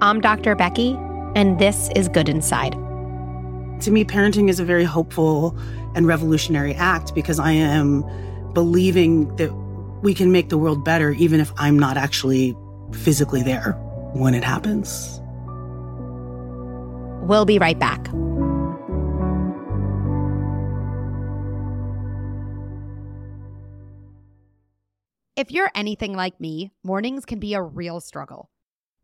I'm Dr. Becky, and this is Good Inside. To me, parenting is a very hopeful and revolutionary act because I am believing that we can make the world better even if I'm not actually physically there when it happens. We'll be right back. If you're anything like me, mornings can be a real struggle.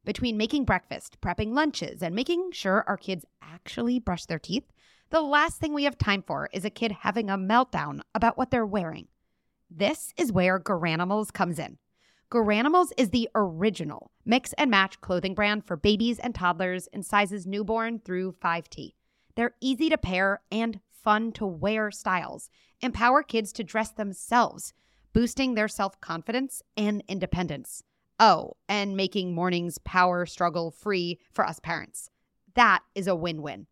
Between making breakfast, prepping lunches, and making sure our kids actually brush their teeth, the last thing we have time for is a kid having a meltdown about what they're wearing. This is where Garanimals comes in. Garanimals is the original mix and match clothing brand for babies and toddlers in sizes newborn through 5T. They're easy to pair and fun to wear styles, empower kids to dress themselves, boosting their self confidence and independence. Oh, and making mornings power struggle free for us parents. That is a win win.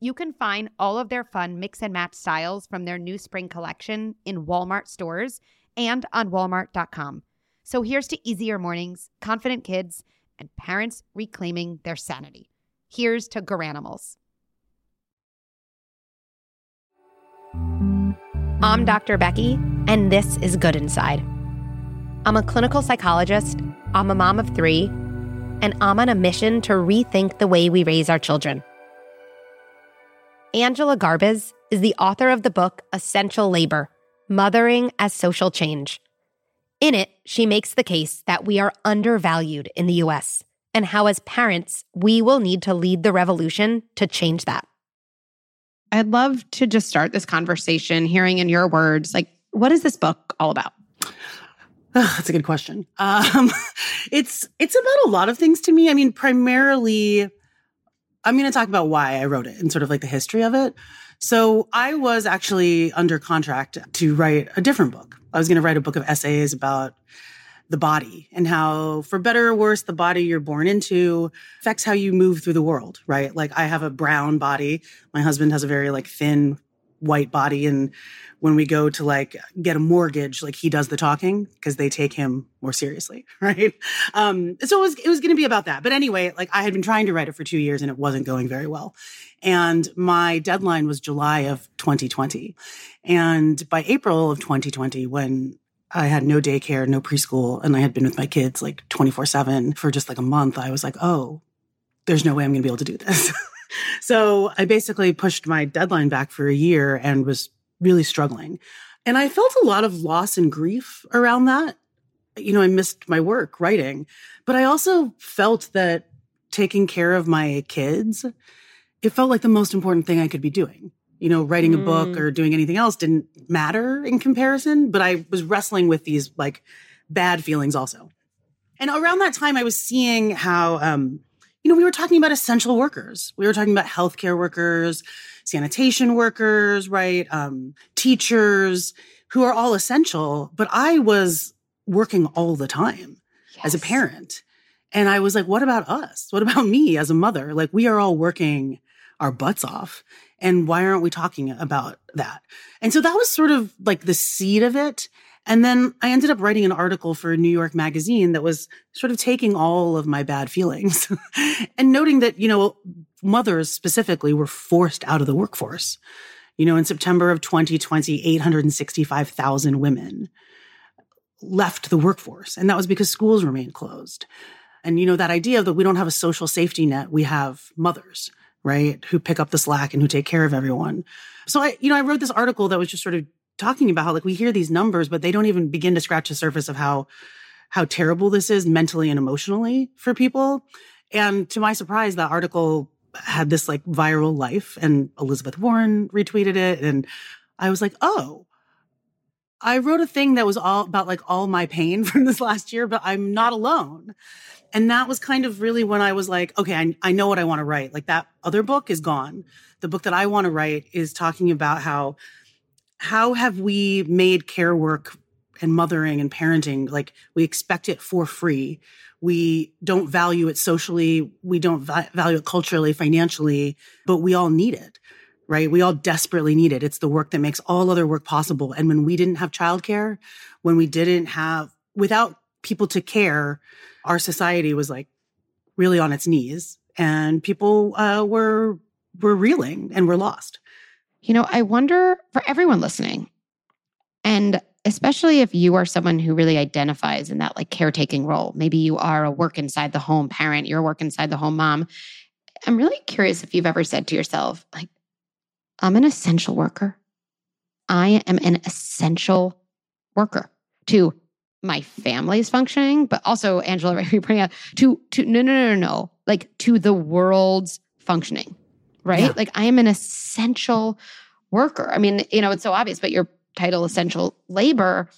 You can find all of their fun mix and match styles from their new spring collection in Walmart stores and on walmart.com. So here's to easier mornings, confident kids, and parents reclaiming their sanity. Here's to Garanimals. I'm Dr. Becky, and this is Good Inside. I'm a clinical psychologist, I'm a mom of three, and I'm on a mission to rethink the way we raise our children. Angela Garbes is the author of the book Essential Labor Mothering as Social Change. In it, she makes the case that we are undervalued in the US and how, as parents, we will need to lead the revolution to change that. I'd love to just start this conversation hearing in your words, like, what is this book all about? That's a good question. Um, it's it's about a lot of things to me. I mean, primarily, I'm going to talk about why I wrote it and sort of like the history of it. So I was actually under contract to write a different book. I was going to write a book of essays about the body and how, for better or worse, the body you're born into affects how you move through the world, right? Like I have a brown body. My husband has a very like thin white body. And when we go to like get a mortgage, like he does the talking because they take him more seriously, right? Um, so it was it was going to be about that. But anyway, like I had been trying to write it for two years and it wasn't going very well. And my deadline was July of 2020. And by April of 2020, when I had no daycare, no preschool, and I had been with my kids like 24 7 for just like a month, I was like, oh, there's no way I'm going to be able to do this. so I basically pushed my deadline back for a year and was really struggling. And I felt a lot of loss and grief around that. You know, I missed my work writing, but I also felt that taking care of my kids, it felt like the most important thing I could be doing. You know, writing mm. a book mm. or doing anything else didn't matter in comparison, but I was wrestling with these like bad feelings also. And around that time, I was seeing how um, you know, we were talking about essential workers. We were talking about healthcare workers, sanitation workers, right? Um, teachers who are all essential. But I was working all the time yes. as a parent. And I was like, what about us? What about me as a mother? Like, we are all working our butts off. And why aren't we talking about that? And so that was sort of like the seed of it. And then I ended up writing an article for New York Magazine that was sort of taking all of my bad feelings and noting that, you know, mothers specifically were forced out of the workforce. You know, in September of 2020, 865,000 women left the workforce. And that was because schools remained closed. And, you know, that idea that we don't have a social safety net, we have mothers, right, who pick up the slack and who take care of everyone. So I, you know, I wrote this article that was just sort of talking about how like we hear these numbers, but they don't even begin to scratch the surface of how how terrible this is mentally and emotionally for people. And to my surprise, the article had this like viral life and Elizabeth Warren retweeted it. And I was like, oh, I wrote a thing that was all about like all my pain from this last year, but I'm not alone. And that was kind of really when I was like, okay, I, I know what I want to write. Like that other book is gone. The book that I want to write is talking about how how have we made care work and mothering and parenting like we expect it for free. We don't value it socially. We don't va- value it culturally financially but we all need it right? We all desperately need it. It's the work that makes all other work possible. And when we didn't have childcare when we didn't have without people to care our society was like really on its knees. And people uh, were were reeling and were lost. You know, I wonder for everyone listening, and especially if you are someone who really identifies in that like caretaking role. Maybe you are a work inside the home parent, you're a work inside the home mom. I'm really curious if you've ever said to yourself, like, I'm an essential worker. I am an essential worker to my family's functioning, but also Angela, right? You're bring out to to no no no no like to the world's functioning, right? Yeah. Like I am an essential worker. I mean, you know, it's so obvious, but your title essential labor.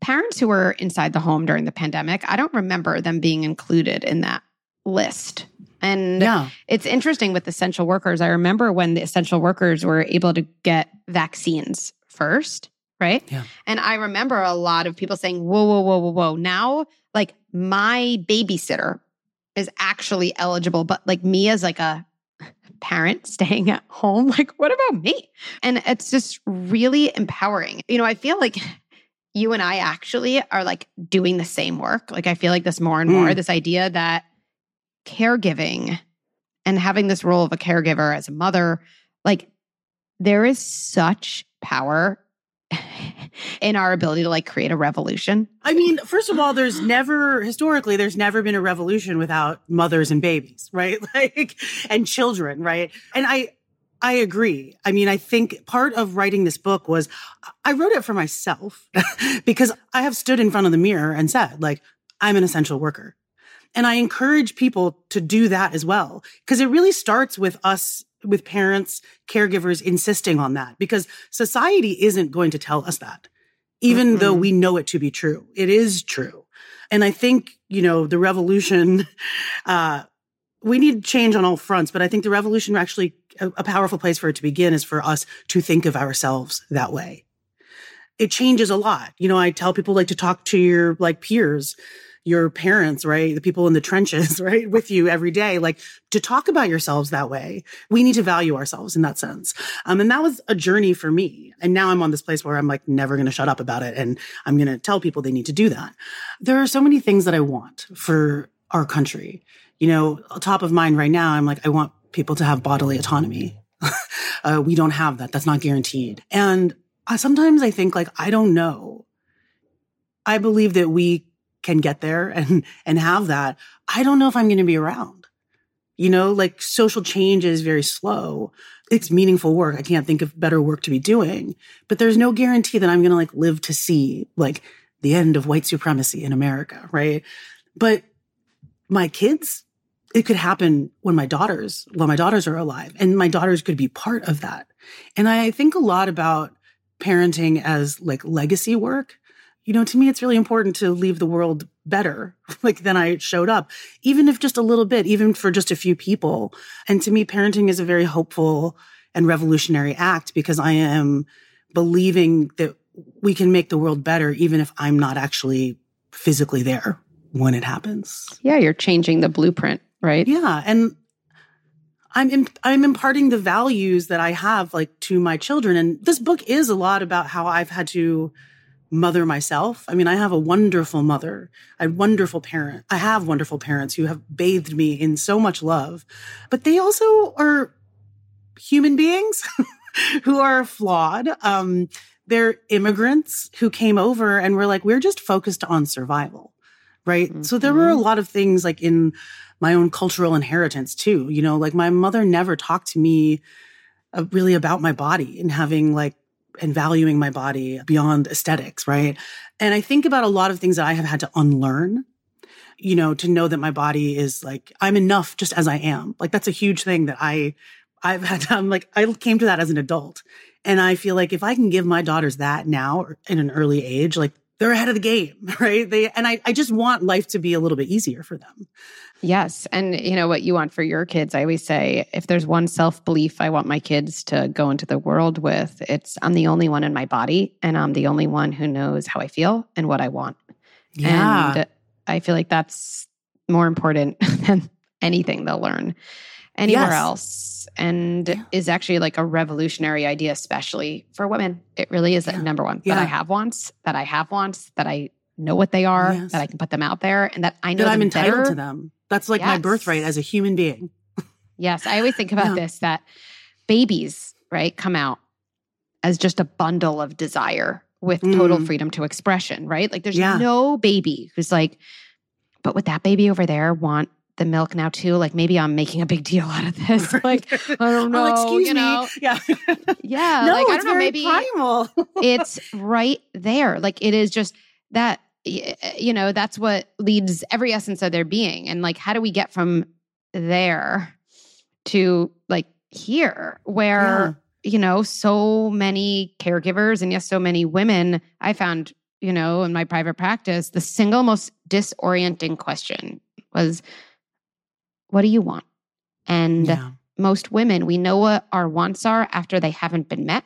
Parents who were inside the home during the pandemic, I don't remember them being included in that list. And Yeah. it's interesting with essential workers. I remember when the essential workers were able to get vaccines first, right? Yeah. And I remember a lot of people saying, whoa, whoa, whoa, whoa, whoa. Now, like my babysitter is actually eligible, but like me as like a parent staying at home, like what about me? And it's just really empowering. You know, I feel like you and I actually are like doing the same work. Like I feel like this more and more, Mm. this idea that caregiving and having this role of a caregiver as a mother, like there is such power in our ability to like create a revolution. I mean, first of all, there's never historically there's never been a revolution without mothers and babies, right? Like and children, right? And I I agree. I mean, I think part of writing this book was I wrote it for myself because I have stood in front of the mirror and said, like, I'm an essential worker. And I encourage people to do that as well because it really starts with us with parents, caregivers insisting on that because society isn't going to tell us that even though Mm-mm. we know it to be true. It is true. And I think, you know, the revolution, uh, we need change on all fronts, but I think the revolution actually, a, a powerful place for it to begin is for us to think of ourselves that way. It changes a lot. You know, I tell people like to talk to your like peers, your parents, right? The people in the trenches, right? With you every day, like to talk about yourselves that way. We need to value ourselves in that sense. Um, and that was a journey for me. And now I'm on this place where I'm like never going to shut up about it. And I'm going to tell people they need to do that. There are so many things that I want for our country. You know, top of mind right now, I'm like, I want people to have bodily autonomy. uh, we don't have that. That's not guaranteed. And I, sometimes I think like, I don't know. I believe that we can get there and, and have that. I don't know if I'm going to be around. You know, like social change is very slow. It's meaningful work. I can't think of better work to be doing, but there's no guarantee that I'm going to like live to see like the end of white supremacy in America. Right. But my kids, it could happen when my daughters, when my daughters are alive and my daughters could be part of that. And I think a lot about parenting as like legacy work. You know, to me, it's really important to leave the world better, like than I showed up, even if just a little bit, even for just a few people. And to me, parenting is a very hopeful and revolutionary act because I am believing that we can make the world better, even if I'm not actually physically there when it happens. Yeah, you're changing the blueprint, right? Yeah, and I'm imp- I'm imparting the values that I have like to my children, and this book is a lot about how I've had to mother myself. I mean, I have a wonderful mother, a wonderful parent. I have wonderful parents who have bathed me in so much love, but they also are human beings who are flawed. Um, they're immigrants who came over and were like, we're just focused on survival. Right. So there were a lot of things like in my own cultural inheritance too. You know, like my mother never talked to me uh, really about my body and having like, and valuing my body beyond aesthetics. Right. And I think about a lot of things that I have had to unlearn, you know, to know that my body is like, I'm enough just as I am. Like that's a huge thing that I, I've had, I'm like, I came to that as an adult. And I feel like if I can give my daughters that now in an early age, like they're ahead of the game, right? They, and I, I just want life to be a little bit easier for them. Yes. And you know what you want for your kids? I always say if there's one self belief I want my kids to go into the world with, it's I'm the only one in my body and I'm the only one who knows how I feel and what I want. And I feel like that's more important than anything they'll learn anywhere Yes. else. And Yeah. is actually like a revolutionary idea, especially for women. It really is Yeah. number one. That I have wants, that I have wants, that I know what they are, Yes. that I can put them out there, and that I know that I'm entitled better. to them. That's like my birthright as a human being. Yes, I always think about Yeah. this that babies, right, come out as just a bundle of desire with total Mm. freedom to expression, right? Like there's Yeah. no baby who's like, but would that baby over there want the milk now too? Like maybe I'm making a big deal out of this. Like, I don't oh, know. Oh, excuse you know? me. Yeah. Yeah. no, like I it's don't know, maybe primal. it's right there. Like it is just that eh, you know, that's what leads every essence of their being. And like how do we get from there to like here where you know so many caregivers and yes so many women I found, you know, in my private practice, the single most disorienting question was what do you want? And yeah. most women, we know what our wants are after they haven't been met,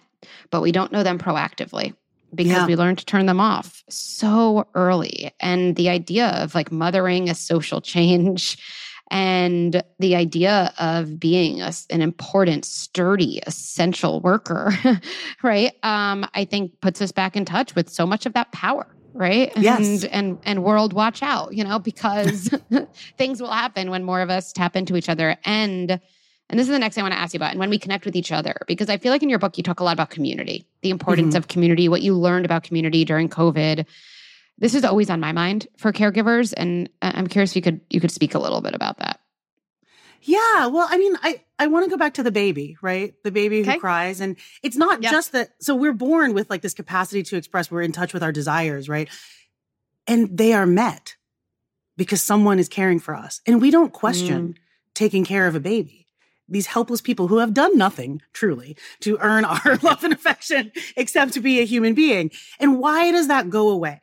but we don't know them proactively because Yeah. we learn to turn them off so early. And the idea of like mothering a social change and the idea of being a an important, sturdy, essential worker, right? Um, I think puts us back in touch with so much of that power. Right. Yes. And and and world watch out, you know, because things will happen when more of us tap into each other. And and this is the next thing I want to ask you about. And when we connect with each other, because I feel like in your book you talk a lot about community, the importance Mhm. of community, what you learned about community during COVID. This is always on my mind for caregivers, and I'm curious if you could you could speak a little bit about that. Yeah, well, I mean, I I want to go back to the baby, right? The baby Okay. who cries, and it's not Yeah. just that. So we're born with like this capacity to express. We're in touch with our desires, right? And they are met because someone is caring for us, and we don't question taking care of a baby. These helpless people who have done nothing truly to earn our love and affection except to be a human being. And why does that go away?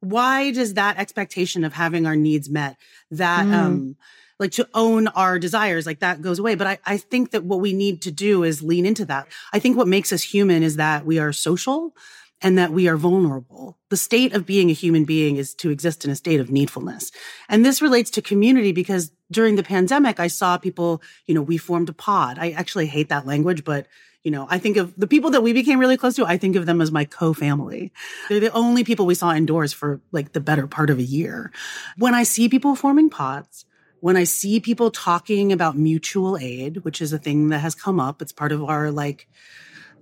Why does that expectation of having our needs met, that Mm. um like to own our desires, like that goes away. But I, I think that what we need to do is lean into that. I think what makes us human is that we are social and that we are vulnerable. The state of being a human being is to exist in a state of needfulness. And this relates to community because during the pandemic, I saw people, you know, we formed a pod. I actually hate that language, but you know, I think of the people that we became really close to, I think of them as my co-family. They're the only people we saw indoors for like the better part of a year. When I see people forming pods, when I see people talking about mutual aid, which is a thing that has come up, it's part of our like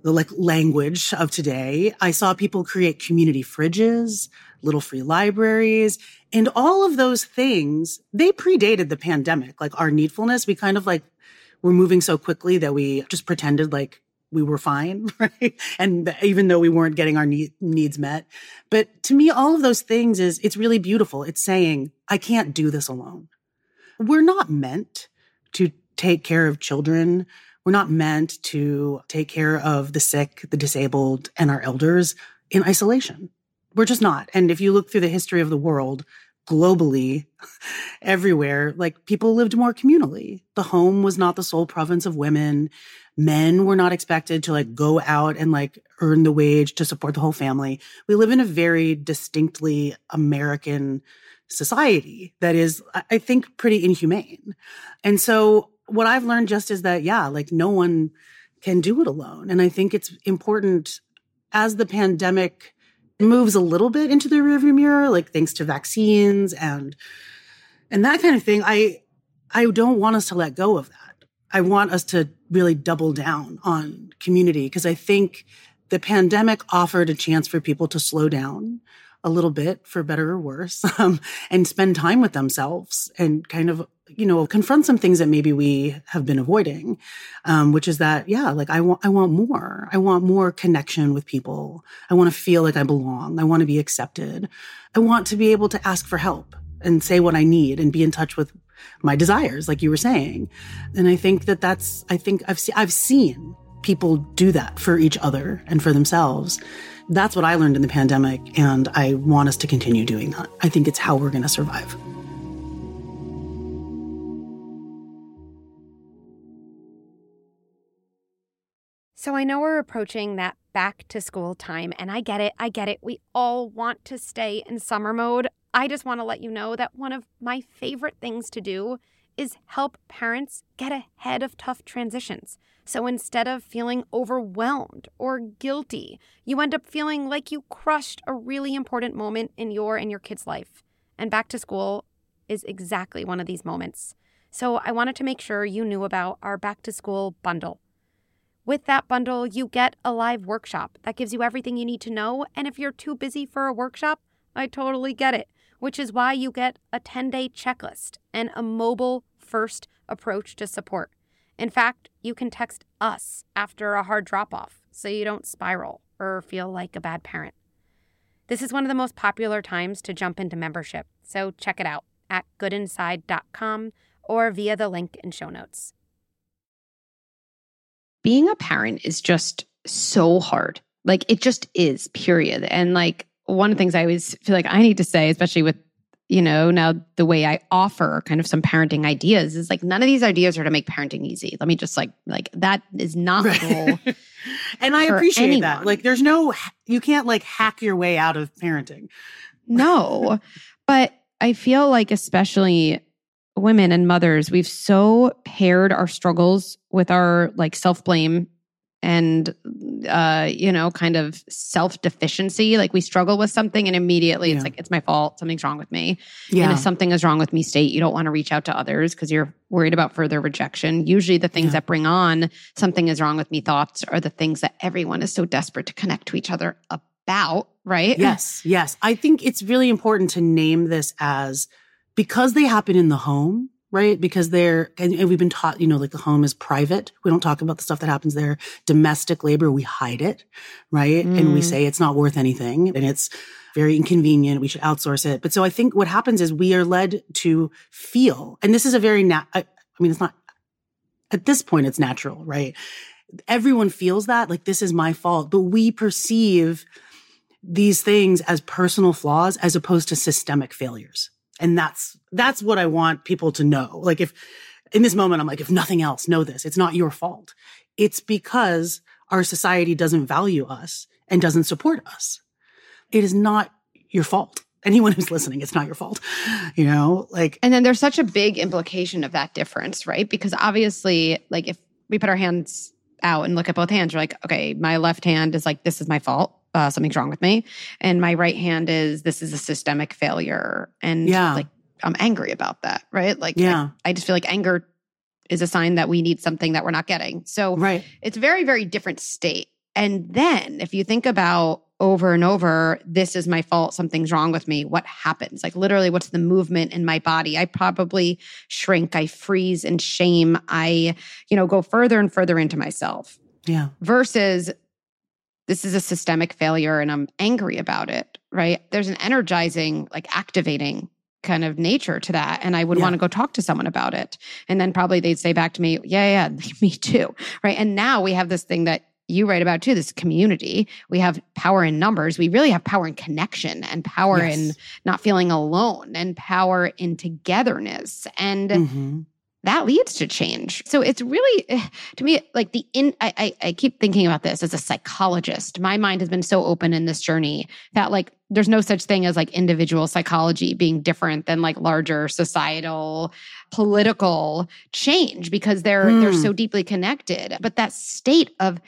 the like language of today. I saw people create community fridges, little free libraries, and all of those things, they predated the pandemic. Like our needfulness, we kind of like were moving so quickly that we just pretended like we were fine, right? And even though we weren't getting our need- needs met. But to me, all of those things is, it's really beautiful. It's saying, I can't do this alone. We're not meant to take care of children. We're not meant to take care of the sick, the disabled, and our elders in isolation. We're just not. And if you look through the history of the world, globally, everywhere, like people lived more communally. The home was not the sole province of women. Men were not expected to like go out and like earn the wage to support the whole family. We live in a very distinctly American society that is, I think, pretty inhumane. And so what I've learned just is that, yeah, like no one can do it alone. And I think it's important as the pandemic moves a little bit into the rearview mirror, like thanks to vaccines and and that kind of thing, I I don't want us to let go of that. I want us to really double down on community because I think the pandemic offered a chance for people to slow down a little bit for better or worse um, and spend time with themselves and kind of you know confront some things that maybe we have been avoiding um, which is that yeah like i want i want more. I want more connection with people. I want to feel like i belong. I want to be accepted. I want to be able to ask for help and say what i need and be in touch with my desires like you were saying. And i think that that's i think i've se- i've seen people do that for each other and for themselves that's what I learned in the pandemic, and I want us to continue doing that. I think it's how we're going to survive. So I know we're approaching that back to school time, and I get it. I get it. We all want to stay in summer mode. I just want to let you know that one of my favorite things to do is help parents get ahead of tough transitions. So instead of feeling overwhelmed or guilty, you end up feeling like you crushed a really important moment in your and your kid's life. And back to school is exactly one of these moments. So I wanted to make sure you knew about our back to school bundle. With that bundle, you get a live workshop that gives you everything you need to know. And if you're too busy for a workshop, I totally get it, which is why you get a 10 day checklist and a mobile first approach to support. In fact, you can text us after a hard drop off so you don't spiral or feel like a bad parent. This is one of the most popular times to jump into membership, so check it out at goodinside.com or via the link in show notes. Being a parent is just so hard. Like it just is, period. And like one of the things I always feel like I need to say, especially with, you know, now the way I offer kind of some parenting ideas is like none of these ideas are to make parenting easy. Let me just like, like that is not the goal. and I appreciate anyone. that. Like there's no, you can't like hack your way out of parenting. No, but I feel like, especially women and mothers, we've so paired our struggles with our like self blame and, uh, you know, kind of self deficiency. Like we struggle with something and immediately Yeah. it's like, it's my fault. Something's wrong with me. And Yeah. if something is wrong with me state, you don't want to reach out to others because you're worried about further rejection. Usually the things Yeah. that bring on something is wrong with me thoughts are the things that everyone is so desperate to connect to each other about, right? Yes, yes. I think it's really important to name this as because they happen in the home, right? Because they're, and, we've been taught, you know, like the home is private. We don't talk about the stuff that happens there. Domestic labor, we hide it, right? And we Mm. say it's not worth anything and it's very inconvenient. We should outsource it. But so I think what happens is we are led to feel, and this is a very, na- I, I mean, it's not, at this point, it's natural, right? Everyone feels that, like, this is my fault, but we perceive these things as personal flaws as opposed to systemic failures. And that's, that's what I want people to know. Like if in this moment, I'm like, if nothing else, know this. It's not your fault. It's because our society doesn't value us and doesn't support us. It is not your fault. Anyone who's listening, it's not your fault. You know, like, And then there's such a big implication of that difference, right? Because obviously, like if we put our hands out and look at both hands, you're like, okay, my left hand is like, this is my fault. Uh, something's wrong with me. And my right hand is, this is a systemic failure. And Yeah. like, I'm angry about that, right? Like, yeah, I, I just feel like anger is a sign that we need something that we're not getting. So right. it's very, very different state. And then if you think about over and over, this is my fault, something's wrong with me, what happens? Like literally, what's the movement in my body? I probably shrink, I freeze in shame, I, you know, go further and further into myself Yeah. versus this is a systemic failure and I'm angry about it, right? There's an energizing, like activating kind of nature to that. And I would Yeah. want to go talk to someone about it. And then probably they'd say back to me, yeah, yeah, me too. Right. And now we have this thing that you write about too, this community. We have power in numbers. We really have power in connection and power Yes. in not feeling alone and power in togetherness. And Mhm. That leads to change. So it's really, eh, to me, like the in. I, I I keep thinking about this as a psychologist. My mind has been so open in this journey that like there's no such thing as like individual psychology being different than like larger societal political change because they're they're Hmm. so deeply connected. But that state of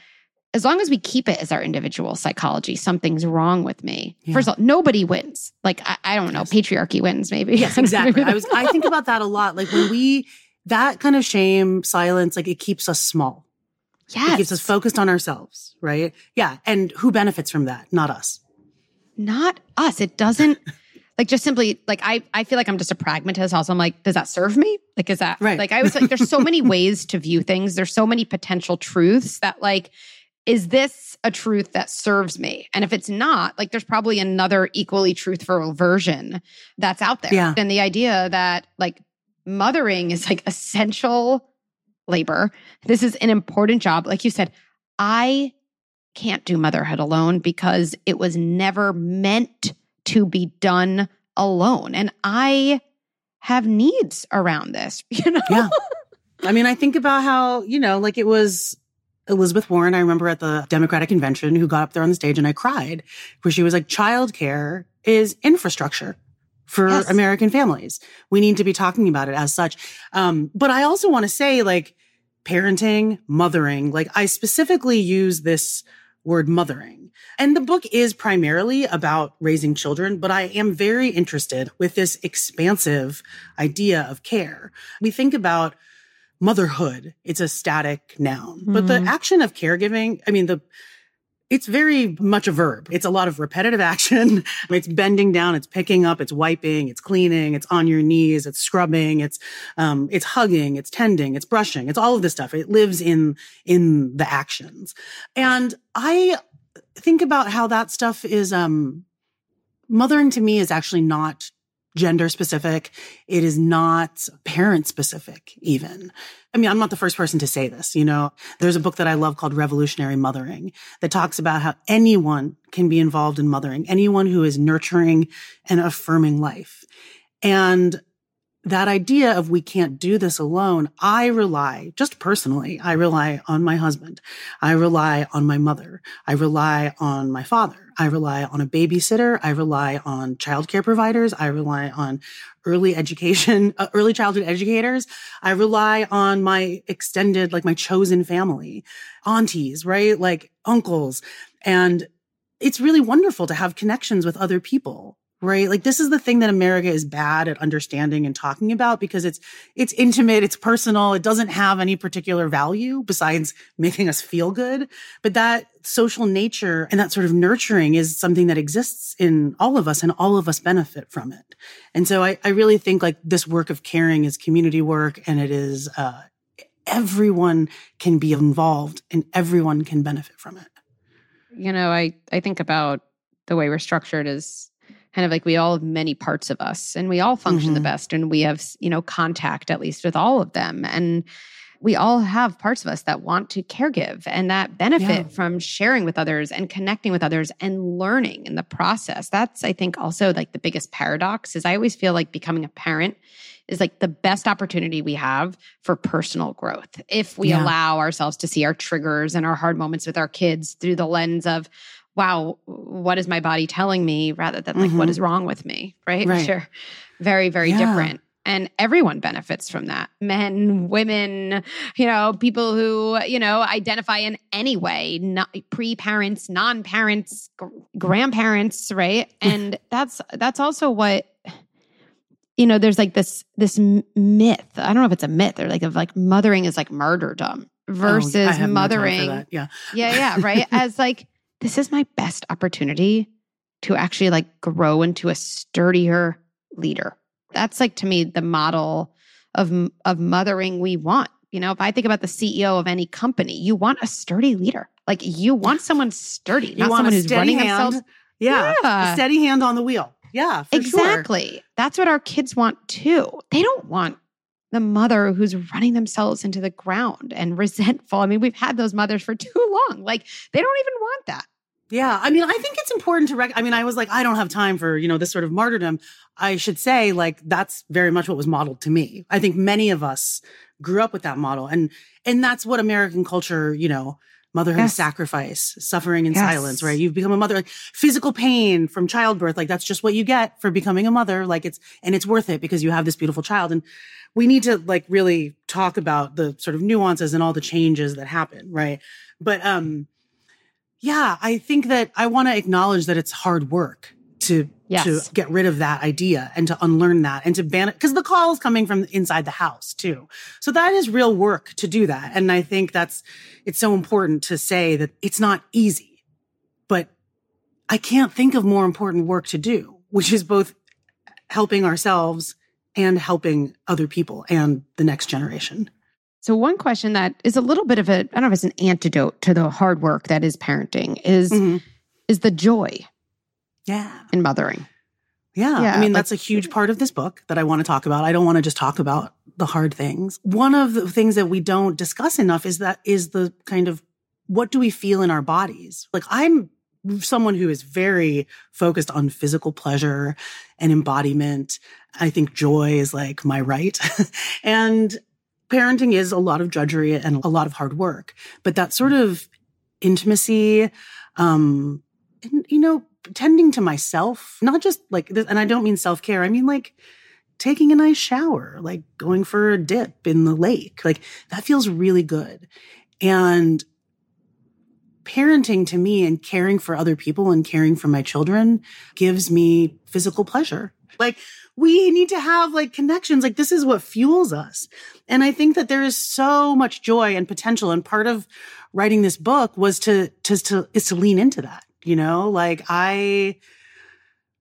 as long as we keep it as our individual psychology, something's wrong with me. Yeah. First of all, nobody wins. Like I, I don't know, Yes. patriarchy wins maybe. Yes, exactly. I was I think about that a lot. Like when we that kind of shame, silence, like it keeps us small. yes. It keeps us focused on ourselves, right? Yeah. And who benefits from that? Not us. not us. It doesn't like just simply like I I feel like I'm just a pragmatist. Also, I'm like, does that serve me? Like, is that Right. like I was like, there's so many ways to view things. There's so many potential truths that like, is this a truth that serves me? And if it's not, like there's probably another equally truthful version that's out there. Yeah. And the idea that like mothering is like essential labor. This is an important job. Like you said, I can't do motherhood alone because it was never meant to be done alone. And I have needs around this, you know? Yeah. I mean, I think about how, you know, like it was Elizabeth Warren, I remember at the Democratic convention, who got up there on the stage and I cried, where she was like, childcare is infrastructure for Yes. American families. We need to be talking about it as such. Um, but I also want to say, like, parenting, mothering, like, I specifically use this word mothering. And the book is primarily about raising children, but I am very interested with this expansive idea of care. We think about motherhood. It's a static noun, but the Mhm. action of caregiving, I mean, the, it's very much a verb. It's a lot of repetitive action. It's bending down, it's picking up, it's wiping, it's cleaning, it's on your knees, it's scrubbing, it's um, it's hugging, it's tending, it's brushing, it's all of this stuff. It lives in in the actions, and I think about how that stuff is um, mothering to me is actually not gender specific. It is not parent specific, even. I mean, I'm not the first person to say this. You know, there's a book that I love called Revolutionary Mothering that talks about how anyone can be involved in mothering, anyone who is nurturing and affirming life. And that idea of we can't do this alone, I rely, just personally, I rely on my husband. I rely on my mother. I rely on my father. I rely on a babysitter. I rely on childcare providers. I rely on early education, uh, early childhood educators. I rely on my extended, like my chosen family, aunties, right? Like uncles. And it's really wonderful to have connections with other people right? Like this is the thing that america is bad at understanding and talking about because it's it's intimate it's personal it doesn't have any particular value besides making us feel good. But that social nature and that sort of nurturing is something that exists in all of us and all of us benefit from it. And so i, I really think like this work of caring is community work and it is uh everyone can be involved and everyone can benefit from it. You know, I I think about the way we're structured is kind of like we all have many parts of us and we all function the Mhm. best and we have, you know, contact at least with all of them and we all have parts of us that want to caregive and that benefit Yeah. from sharing with others and connecting with others and learning in the process. That's I think also like the biggest paradox is I always feel like becoming a parent is like the best opportunity we have for personal growth if we Yeah. allow ourselves to see our triggers and our hard moments with our kids through the lens of wow what is my body telling me rather than like what Mhm. is wrong with me right, Right. sure. Very very Yeah. different. And everyone benefits from that. Men women you know people who you know identify in any way not pre-parents non-parents gr- grandparents right? And that's that's also what you know there's like this this myth. I don't know if it's a myth or like of like mothering is like martyrdom Oh, versus no for mothering. that. yeah. Yeah yeah right? As like this is my best opportunity to actually like grow into a sturdier leader. That's like to me the model of of mothering we want. You know if i think about the ceo of any company you want a sturdy leader. Like you want someone sturdy you not want someone who's running hand. themselves. Yeah, Yeah. a steady hand on the wheel. Yeah, for sure. exactly. That's what our kids want too. They don't want the mother who's running themselves into the ground and resentful. I mean we've had those mothers for too long. Like they don't even want that Yeah, I mean, I think it's important to rec. I mean, I was like, I don't have time for you know this sort of martyrdom. I should say, like, that's very much what was modeled to me. I think many of us grew up with that model, and and that's what American culture, you know, motherhood Yes. sacrifice, suffering in Yes. silence, right? You've become a mother, like physical pain from childbirth, like that's just what you get for becoming a mother. Like it's and it's worth it because you have this beautiful child, and we need to like really talk about the sort of nuances and all the changes that happen, right? But um yeah, I think that I want to acknowledge that it's hard work to Yes. to get rid of that idea and to unlearn that and to ban it because the call is coming from inside the house too. So that is real work to do that. And I think that's it's so important to say that it's not easy, but I can't think of more important work to do, which is both helping ourselves and helping other people and the next generation. So one question that is a little bit of a I don't know if it's an antidote to the hard work that is parenting is Mhm. is the joy Yeah. in mothering. Yeah. Yeah, I mean, like- that's a huge part of this book that I want to talk about. I don't want to just talk about the hard things. One of the things that we don't discuss enough is that is the kind of what do we feel in our bodies? Like I'm someone who is very focused on physical pleasure and embodiment. I think joy is like my right. and parenting is a lot of drudgery and a lot of hard work, but that sort of intimacy, um, and, you know, tending to myself, not just like this, and I don't mean self care, I mean like taking a nice shower, like going for a dip in the lake. Like that feels really good. And parenting to me and caring for other people and caring for my children gives me physical pleasure. Like we need to have like connections. Like this is what fuels us. And I think that there is so much joy and potential. And part of writing this book was to, to, to, is to lean into that, you know, like I,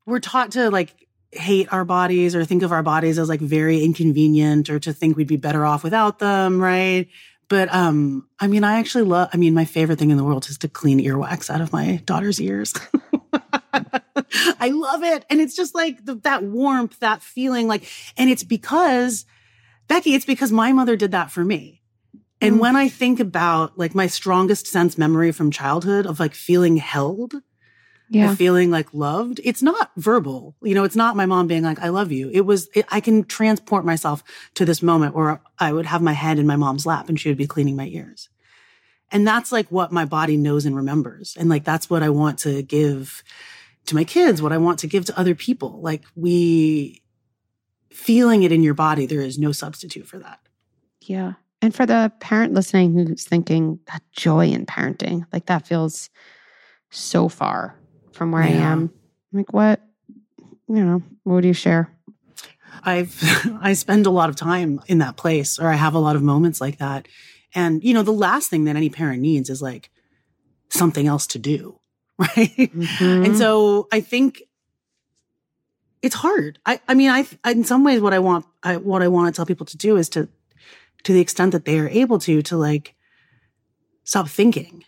we're taught to like hate our bodies or think of our bodies as like very inconvenient or to think we'd be better off without them. Right. But um, I mean, I actually love, I mean, my favorite thing in the world is to clean earwax out of my daughter's ears. I love it. And it's just like the, that warmth, that feeling like, and it's because, Becky, it's because my mother did that for me. And mm. when I think about like my strongest sense memory from childhood of like feeling held, yeah. feeling like loved. It's not verbal. You know, it's not my mom being like, I love you. It was, it, I can transport myself to this moment where I would have my head in my mom's lap and she would be cleaning my ears. And that's like what my body knows and remembers. And like, that's what I want to give to my kids, what I want to give to other people. Like we feeling it in your body, there is no substitute for that. Yeah. And for the parent listening who's thinking that joy in parenting, like that feels so far from where yeah. I am. Like what, you know, what do you share? I've I spend a lot of time in that place or I have a lot of moments like that. And you know, the last thing that any parent needs is like something else to do, right? Mm-hmm. And so I think it's hard. I I mean, I in some ways what I want I what I want to tell people to do is to to the extent that they are able to to like stop thinking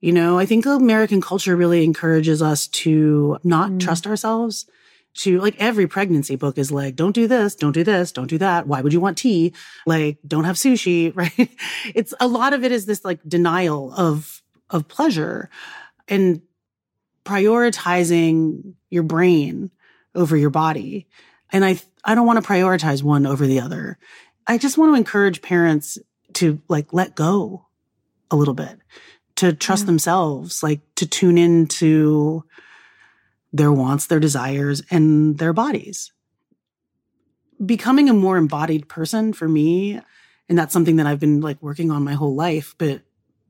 you know, I think American culture really encourages us to not mm. trust ourselves. To like every pregnancy book is like, don't do this, don't do this, don't do that. Why would you want tea? Like, don't have sushi, right? It's a lot of it is this like denial of, of pleasure and prioritizing your brain over your body. And I, I don't want to prioritize one over the other. I just want to encourage parents to like let go a little bit to trust yeah. themselves, like to tune into their wants, their desires, and their bodies. Becoming a more embodied person for me, and that's something that I've been like working on my whole life, but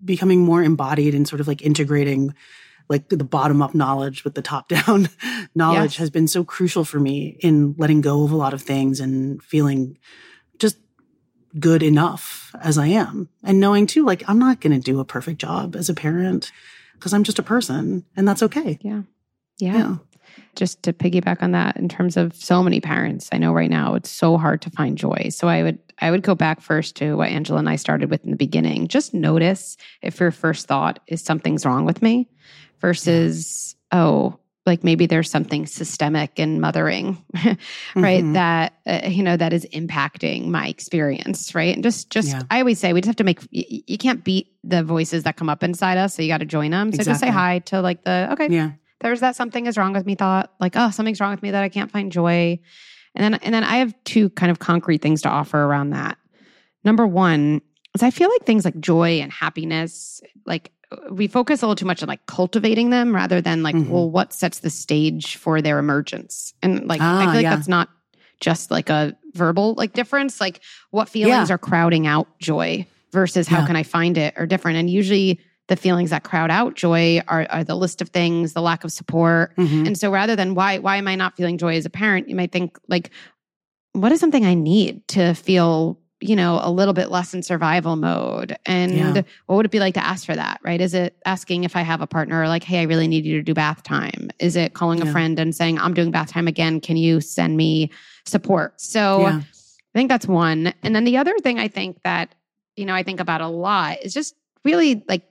becoming more embodied and sort of like integrating like the bottom up knowledge with the top down knowledge yes. has been so crucial for me in letting go of a lot of things and feeling just good enough as I am. And knowing too, like, I'm not going to do a perfect job as a parent because I'm just a person and that's okay. Yeah. yeah. Yeah. Just to piggyback on that in terms of so many parents, I know right now it's so hard to find joy. So I would I would go back first to what Angela and I started with in the beginning. Just notice if your first thought is something's wrong with me versus, oh, like maybe there's something systemic in mothering right mm-hmm. that uh, you know that is impacting my experience right and just just yeah. i always say we just have to make you, you, can't beat the voices that come up inside us so you got to join them so exactly. just say hi to like the okay yeah there's that something is wrong with me thought like oh something's wrong with me that i can't find joy and then and then i have two kind of concrete things to offer around that number one is i feel like things like joy and happiness like we focus a little too much on like cultivating them rather than like, mm-hmm. well, what sets the stage for their emergence? And like, ah, I feel like yeah. that's not just like a verbal like difference. Like, what feelings yeah. are crowding out joy versus how yeah. can I find it or different? And usually, the feelings that crowd out joy are, are the list of things, the lack of support. Mm-hmm. And so rather than why why am I not feeling joy as a parent, you might think like, what is something I need to feel you know, a little bit less in survival mode. And yeah. what would it be like to ask for that, right? Is it asking if I have a partner, like, hey, I really need you to do bath time? Is it calling yeah. a friend and saying, I'm doing bath time again. Can you send me support? So yeah. I think that's one. And then the other thing I think that, you know, I think about a lot is just really like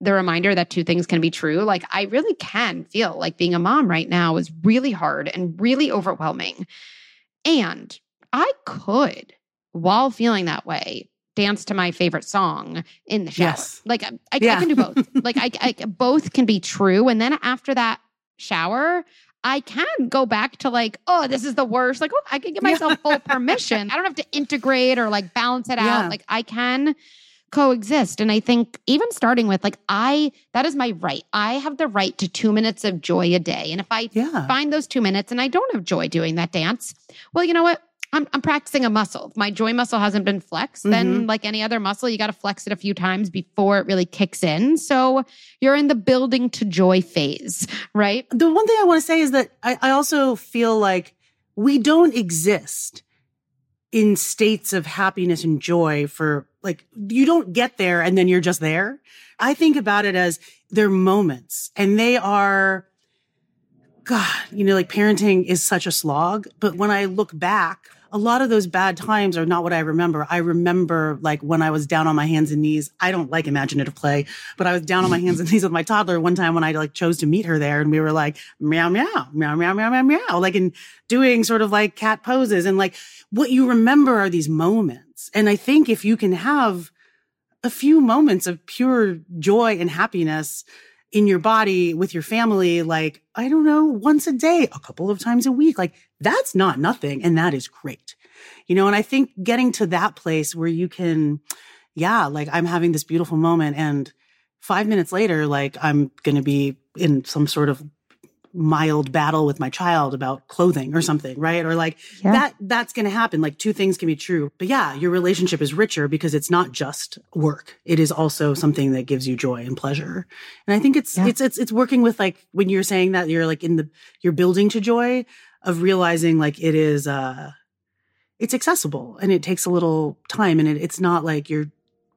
the reminder that two things can be true. Like, I really can feel like being a mom right now is really hard and really overwhelming. And I could while feeling that way, dance to my favorite song in the shower. Yes. Like I, I, yeah. I can do both. like I, I, both can be true. And then after that shower, I can go back to like, oh, this is the worst. Like, oh, I can give myself yeah. full permission. I don't have to integrate or like balance it yeah. out. Like I can coexist. And I think even starting with like, I, that is my right. I have the right to two minutes of joy a day. And if I Yeah. find those two minutes and I don't have joy doing that dance, well, you know what? I'm, I'm practicing a muscle. If my joy muscle hasn't been flexed, then mm-hmm. like any other muscle, you got to flex it a few times before it really kicks in. So you're in the building to joy phase, right? The one thing I want to say is that I, I also feel like we don't exist in states of happiness and joy for like, you don't get there and then you're just there. I think about it as they're moments and they are, God, you know, like parenting is such a slog. But when I look back, a lot of those bad times are not what I remember. I remember like when I was down on my hands and knees. I don't like imaginative play, but I was down on my hands and knees with my toddler one time when I like chose to meet her there and we were like meow meow meow meow meow meow meow like and doing sort of like cat poses and like what you remember are these moments. And I think if you can have a few moments of pure joy and happiness in your body with your family, like, I don't know, once a day, a couple of times a week, like that's not nothing. And that is great. You know, and I think getting to that place where you can, yeah, like I'm having this beautiful moment and five minutes later, like I'm going to be in some sort of mild battle with my child about clothing or something, right? Or like Yeah. that, that's going to happen. Like two things can be true. But yeah, your relationship is richer because it's not just work. It is also something that gives you joy and pleasure. And I think it's, Yeah. it's, it's, it's working with like when you're saying that you're like in the, you're building to joy of realizing like it is, uh, it's accessible and it takes a little time and it, it's not like you're,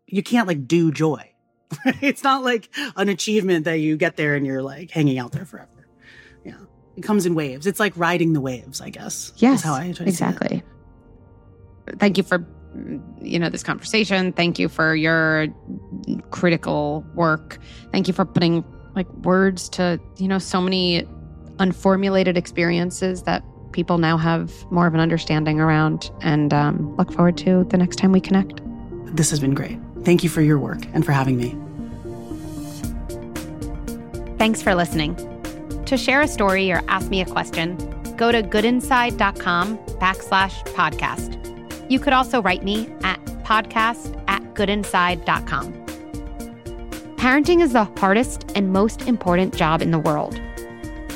you can't like do joy. it's not like an achievement that you get there and you're like hanging out there forever. Yeah. It comes in waves. It's like riding the waves, I guess. Yes, Is how I try to exactly. Thank you for you know this conversation. Thank you for your critical work. Thank you for putting like words to you know so many unformulated experiences that people now have more of an understanding around. And um, look forward to the next time we connect. This has been great. Thank you for your work and for having me. Thanks for listening. To share a story or ask me a question, go to goodinside.com backslash podcast. You could also write me at podcast at goodinside.com. Parenting is the hardest and most important job in the world.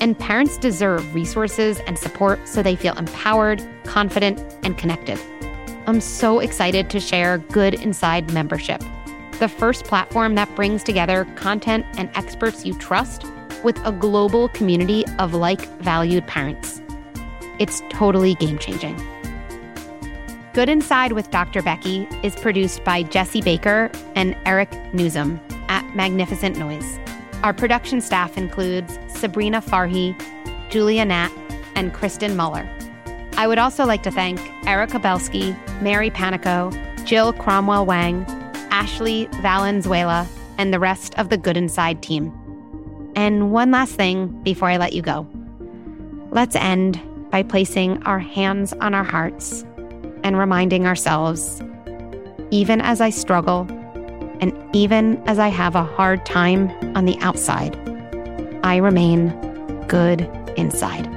And parents deserve resources and support so they feel empowered, confident, and connected. I'm so excited to share Good Inside membership, the first platform that brings together content and experts you trust with a global community of like valued parents. It's totally game changing. Good Inside with Dr. Becky is produced by Jesse Baker and Eric Nuzum at Magnificent Noise. Our production staff includes Sabrina Farhi, Julia Nat, and Kristen Muller. I would also like to thank Erica Belsky, Mary Panico, Jill Cromwell Wang, Ashley Valenzuela, and the rest of the Good Inside team. And one last thing before I let you go. Let's end by placing our hands on our hearts and reminding ourselves even as I struggle, and even as I have a hard time on the outside, I remain good inside.